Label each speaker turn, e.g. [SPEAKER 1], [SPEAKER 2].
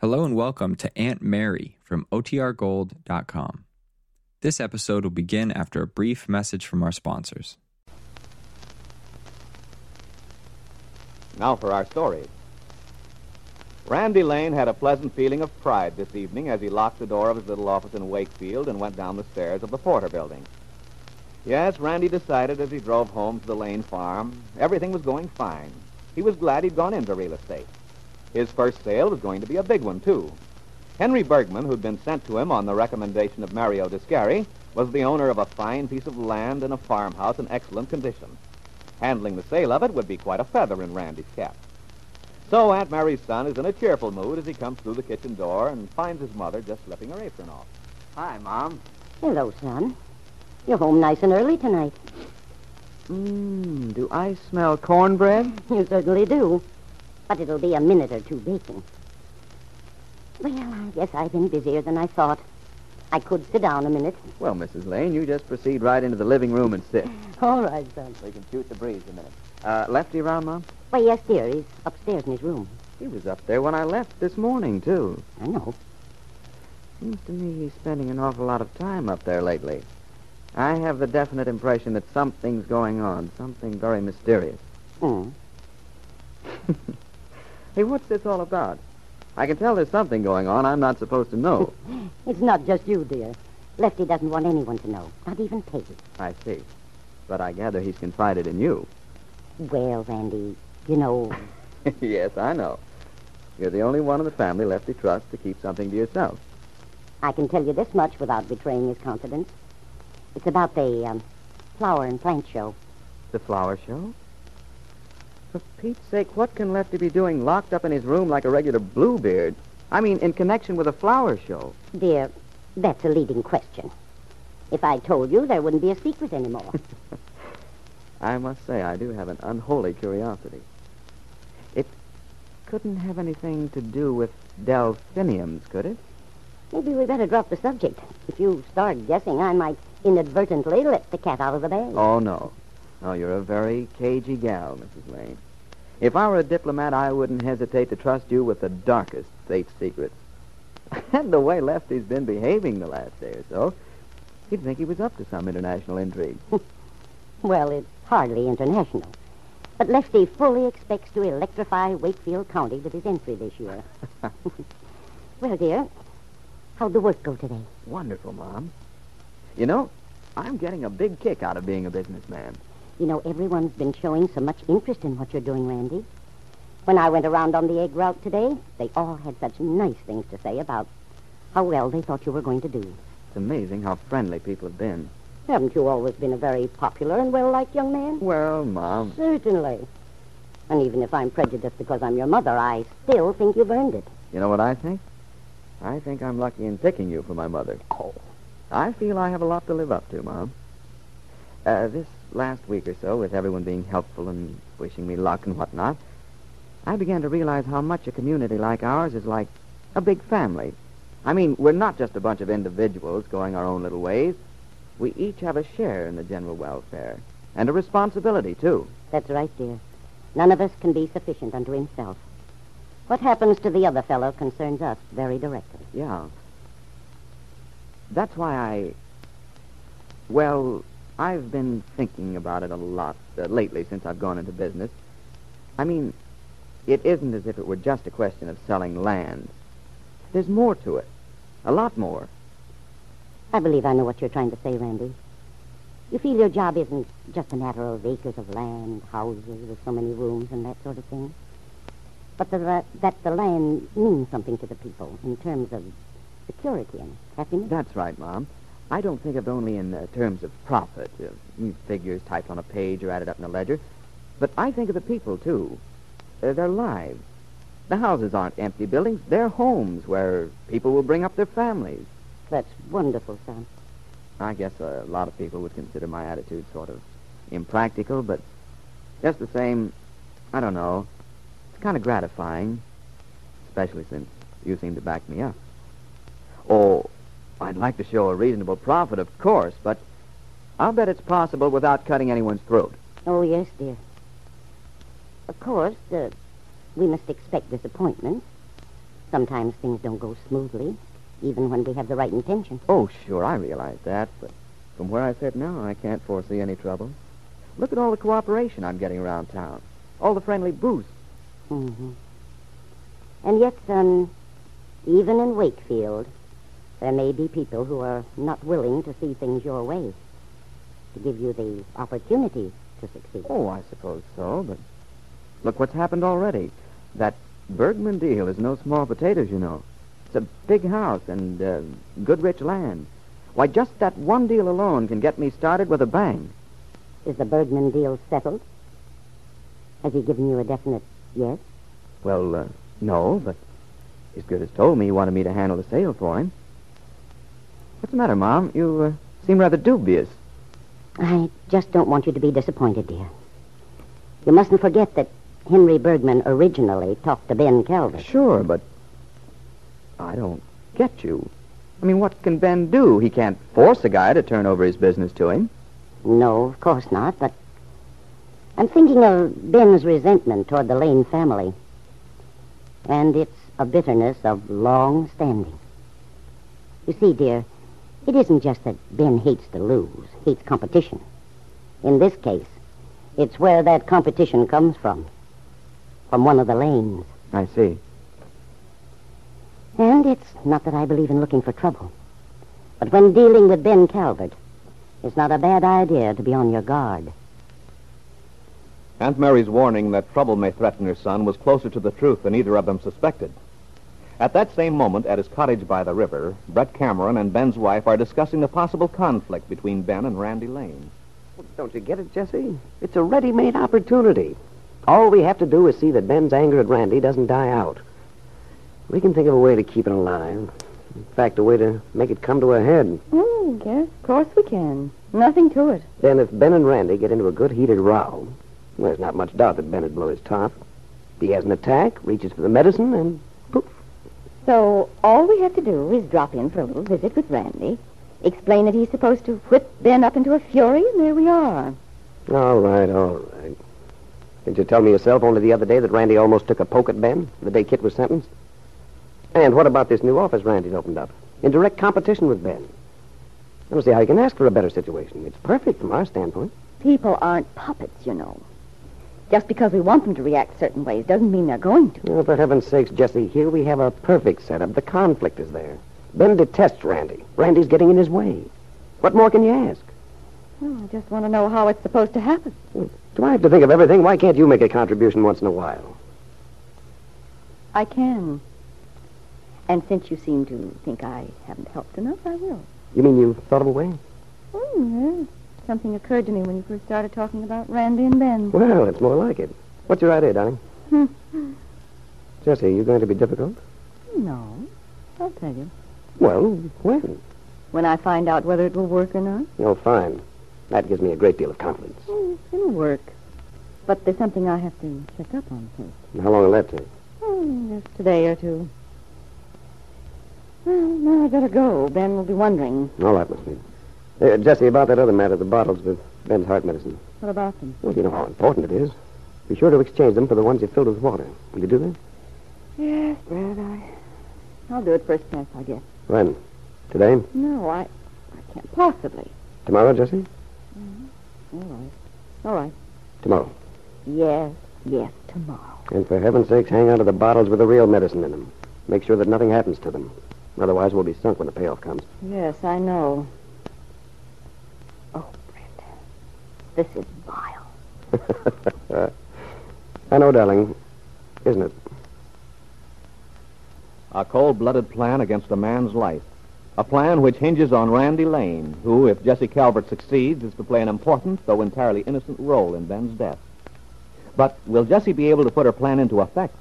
[SPEAKER 1] Hello and welcome to Aunt Mary from OTRGold.com. This episode will begin after a brief message from our sponsors.
[SPEAKER 2] Now for our story. Randy Lane had a pleasant feeling of pride this evening as he locked the door of his little office in Wakefield and went down the stairs of the Porter building. Yes, Randy decided as he drove home to the Lane farm, everything was going fine. He was glad he'd gone into real estate. His first sale was going to be a big one, too. Henry Bergman, who'd been sent to him on the recommendation of Mario Descari, was the owner of a fine piece of land and a farmhouse in excellent condition. Handling the sale of it would be quite a feather in Randy's cap. So Aunt Mary's son is in a cheerful mood as he comes through the kitchen door and finds his mother just slipping her apron off. Hi, Mom.
[SPEAKER 3] Hello, son. You're home nice and early tonight.
[SPEAKER 2] Mmm, do I smell cornbread?
[SPEAKER 3] You certainly do. But it'll be a minute or two baking. Well, I guess I've been busier than I thought. I could sit down a minute.
[SPEAKER 2] Well, Mrs. Lane, you just proceed right into the living room and sit.
[SPEAKER 3] All right, son.
[SPEAKER 2] We can shoot the breeze a minute. Uh, Lefty around, Mom?
[SPEAKER 3] Why, yes, dear. He's upstairs in his room.
[SPEAKER 2] He was up there when I left this morning, too.
[SPEAKER 3] I know.
[SPEAKER 2] Seems to me he's spending an awful lot of time up there lately. I have the definite impression that something's going on, something very mysterious.
[SPEAKER 3] Hmm.
[SPEAKER 2] Hey, what's this all about? I can tell there's something going on I'm not supposed to know.
[SPEAKER 3] It's not just you, dear. Lefty doesn't want anyone to know, not even Peggy.
[SPEAKER 2] I see. But I gather he's confided in you.
[SPEAKER 3] Well, Randy, you know,
[SPEAKER 2] yes, I know. You're the only one in the family Lefty trusts to keep something to yourself.
[SPEAKER 3] I can tell you this much without betraying his confidence. It's about the um, flower and plant show.
[SPEAKER 2] The flower show? For Pete's sake, what can Lefty be doing locked up in his room like a regular bluebeard? I mean, in connection with a flower show.
[SPEAKER 3] Dear, that's a leading question. If I told you, there wouldn't be a secret anymore.
[SPEAKER 2] I must say, I do have an unholy curiosity. It couldn't have anything to do with delphiniums, could it?
[SPEAKER 3] Maybe we better drop the subject. If you start guessing, I might inadvertently let the cat out of the bag.
[SPEAKER 2] Oh, no. No, you're a very cagey gal, Mrs. Lane. If I were a diplomat, I wouldn't hesitate to trust you with the darkest state secrets. and the way Lefty's been behaving the last day or so, you'd think he was up to some international intrigue.
[SPEAKER 3] Well, it's hardly international. But Lefty fully expects to electrify Wakefield County with his entry this year. well, dear, how'd the work go today?
[SPEAKER 2] Wonderful, Mom. You know, I'm getting a big kick out of being a businessman.
[SPEAKER 3] You know, everyone's been showing so much interest in what you're doing, Randy. When I went around on the egg route today, they all had such nice things to say about how well they thought you were going to do.
[SPEAKER 2] It's amazing how friendly people have been.
[SPEAKER 3] Haven't you always been a very popular and well-liked young man?
[SPEAKER 2] Well, Mom,
[SPEAKER 3] Certainly. And even if I'm prejudiced because I'm your mother, I still think you've earned it.
[SPEAKER 2] you know what I think? I think I'm lucky in picking you for my mother.
[SPEAKER 3] Oh.
[SPEAKER 2] I feel I have a lot to live up to, Mom. Uh, this last week or so, with everyone being helpful and wishing me luck and whatnot, I began to realize how much a community like ours is like a big family. I mean, we're not just a bunch of individuals going our own little ways. We each have a share in the general welfare, and a responsibility, too.
[SPEAKER 3] That's right, dear. None of us can be sufficient unto himself. What happens to the other fellow concerns us very directly.
[SPEAKER 2] Yeah. That's why I. Well, I've been thinking about it a lot uh, lately since I've gone into business. I mean, it isn't as if it were just a question of selling land. There's more to it. A lot more.
[SPEAKER 3] I believe I know what you're trying to say, Randy. You feel your job isn't just a matter of acres of land, houses with so many rooms and that sort of thing. But the, that the land means something to the people in terms of security and happiness.
[SPEAKER 2] That's right, Mom. I don't think of it only in uh, terms of profit, uh, figures typed on a page or added up in a ledger. But I think of the people, too. Uh, their lives. The houses aren't empty buildings. They're homes where people will bring up their families.
[SPEAKER 3] That's wonderful, son.
[SPEAKER 2] I guess a lot of people would consider my attitude sort of impractical, but just the same, I don't know. It's kind of gratifying, especially since you seem to back me up. Oh, I'd like to show a reasonable profit, of course, but I'll bet it's possible without cutting anyone's throat.
[SPEAKER 3] Oh, yes, dear. Of course, uh, we must expect disappointments. Sometimes things don't go smoothly, even when we have the right intention.
[SPEAKER 2] Oh, sure, I realize that, but from where I sit now, I can't foresee any trouble. Look at all the cooperation I'm getting around town. All the friendly boosts.
[SPEAKER 3] Mm-hmm. And yet, son, even in Wakefield, there may be people who are not willing to see things your way, to give you the opportunity to succeed.
[SPEAKER 2] Oh, I suppose so, but look what's happened already. That Bergman deal is no small potatoes, you know. It's a big house and uh, good rich land. Why, just that one deal alone can get me started with a bang.
[SPEAKER 3] Is the Bergman deal settled? Has he given you a definite yes?
[SPEAKER 2] Well, uh, no, but he's good as told me he wanted me to handle the sale for him. What's the matter, Mom? You uh, seem rather dubious.
[SPEAKER 3] I just don't want you to be disappointed, dear. You mustn't forget that Henry Bergman originally talked to Ben Calvert.
[SPEAKER 2] Sure, but I don't get you. I mean, what can Ben do? He can't force a guy to turn over his business to him.
[SPEAKER 3] No, of course not, but I'm thinking of Ben's resentment toward the Lane family. And it's a bitterness of long standing. You see, dear, it isn't just that Ben hates to lose, hates competition. In this case, it's where that competition comes from. From one of the lanes.
[SPEAKER 2] I see.
[SPEAKER 3] And it's not that I believe in looking for trouble. But when dealing with Ben Calvert, it's not a bad idea to be on your guard.
[SPEAKER 4] Aunt Mary's warning that trouble may threaten her son was closer to the truth than either of them suspected. At that same moment, at his cottage by the river, Brett Cameron and Ben's wife are discussing the possible conflict between Ben and Randy Lane.
[SPEAKER 5] Don't you get it, Jesse? It's a ready-made opportunity. All we have to do is see that Ben's anger at Randy doesn't die out. We can think of a way to keep it alive. In fact, a way to make it come to a head.
[SPEAKER 6] Oh, yes, of course we can. Nothing to it.
[SPEAKER 5] Then if Ben and Randy get into a good heated row, well, there's not much doubt that Ben would blow his top. He has an attack, reaches for the medicine, and poof.
[SPEAKER 6] So all we have to do is drop in for a little visit with Randy, explain that he's supposed to whip Ben up into a fury, and there we are.
[SPEAKER 5] All right, all right. Didn't you tell me yourself only the other day that Randy almost took a poke at Ben the day Kit was sentenced? And what about this new office Randy's opened up? In direct competition with Ben. I don't see how you can ask for a better situation. It's perfect from our standpoint.
[SPEAKER 6] People aren't puppets, you know. Just because we want them to react certain ways doesn't mean they're going to.
[SPEAKER 5] Well, for heaven's sakes, Jesse, here we have a perfect setup. The conflict is there. Ben detests Randy. Randy's getting in his way. What more can you ask?
[SPEAKER 6] Well, I just want to know how it's supposed to happen. Hmm.
[SPEAKER 5] Do I have to think of everything? Why can't you make a contribution once in a while?
[SPEAKER 6] I can. And since you seem to think I haven't helped enough, I will.
[SPEAKER 5] You mean you thought of a way?
[SPEAKER 6] Hmm, oh, yes. Something occurred to me when you first started talking about Randy and Ben.
[SPEAKER 5] Well, it's more like it. What's your idea, darling?
[SPEAKER 6] Hmm.
[SPEAKER 5] Jesse, are you going to be difficult?
[SPEAKER 6] No. I'll tell you.
[SPEAKER 5] Well, when?
[SPEAKER 6] When I find out whether it will work or not.
[SPEAKER 5] Oh, fine. That gives me a great deal of confidence.
[SPEAKER 6] Oh, it'll work. But there's something I have to check up on first.
[SPEAKER 5] How long will that take?
[SPEAKER 6] Oh, just a day or two. Well, now I better go. Ben will be wondering.
[SPEAKER 5] All right, Miss Mead. Uh, Jesse, about that other matter, the bottles with Ben's heart medicine.
[SPEAKER 6] What about them?
[SPEAKER 5] Well, you know how important it is. Be sure to exchange them for the ones you filled with water. Will you do that?
[SPEAKER 6] Yes, Brad. I, I'll do it first class, I guess.
[SPEAKER 5] When? Today?
[SPEAKER 6] No, I, I can't possibly.
[SPEAKER 5] Tomorrow, Jesse?
[SPEAKER 6] All right. All right.
[SPEAKER 5] Tomorrow.
[SPEAKER 6] Yes, yes, tomorrow.
[SPEAKER 5] And for heaven's sakes, hang on to the bottles with the real medicine in them. Make sure that nothing happens to them. Otherwise, we'll be sunk when the payoff comes.
[SPEAKER 6] Yes, I know. Oh, Brent. This is vile.
[SPEAKER 5] I know, darling. Isn't it?
[SPEAKER 4] A cold-blooded plan against a man's life. A plan which hinges on Randy Lane, who, if Jesse Calvert succeeds, is to play an important, though entirely innocent, role in Ben's death. But will Jesse be able to put her plan into effect?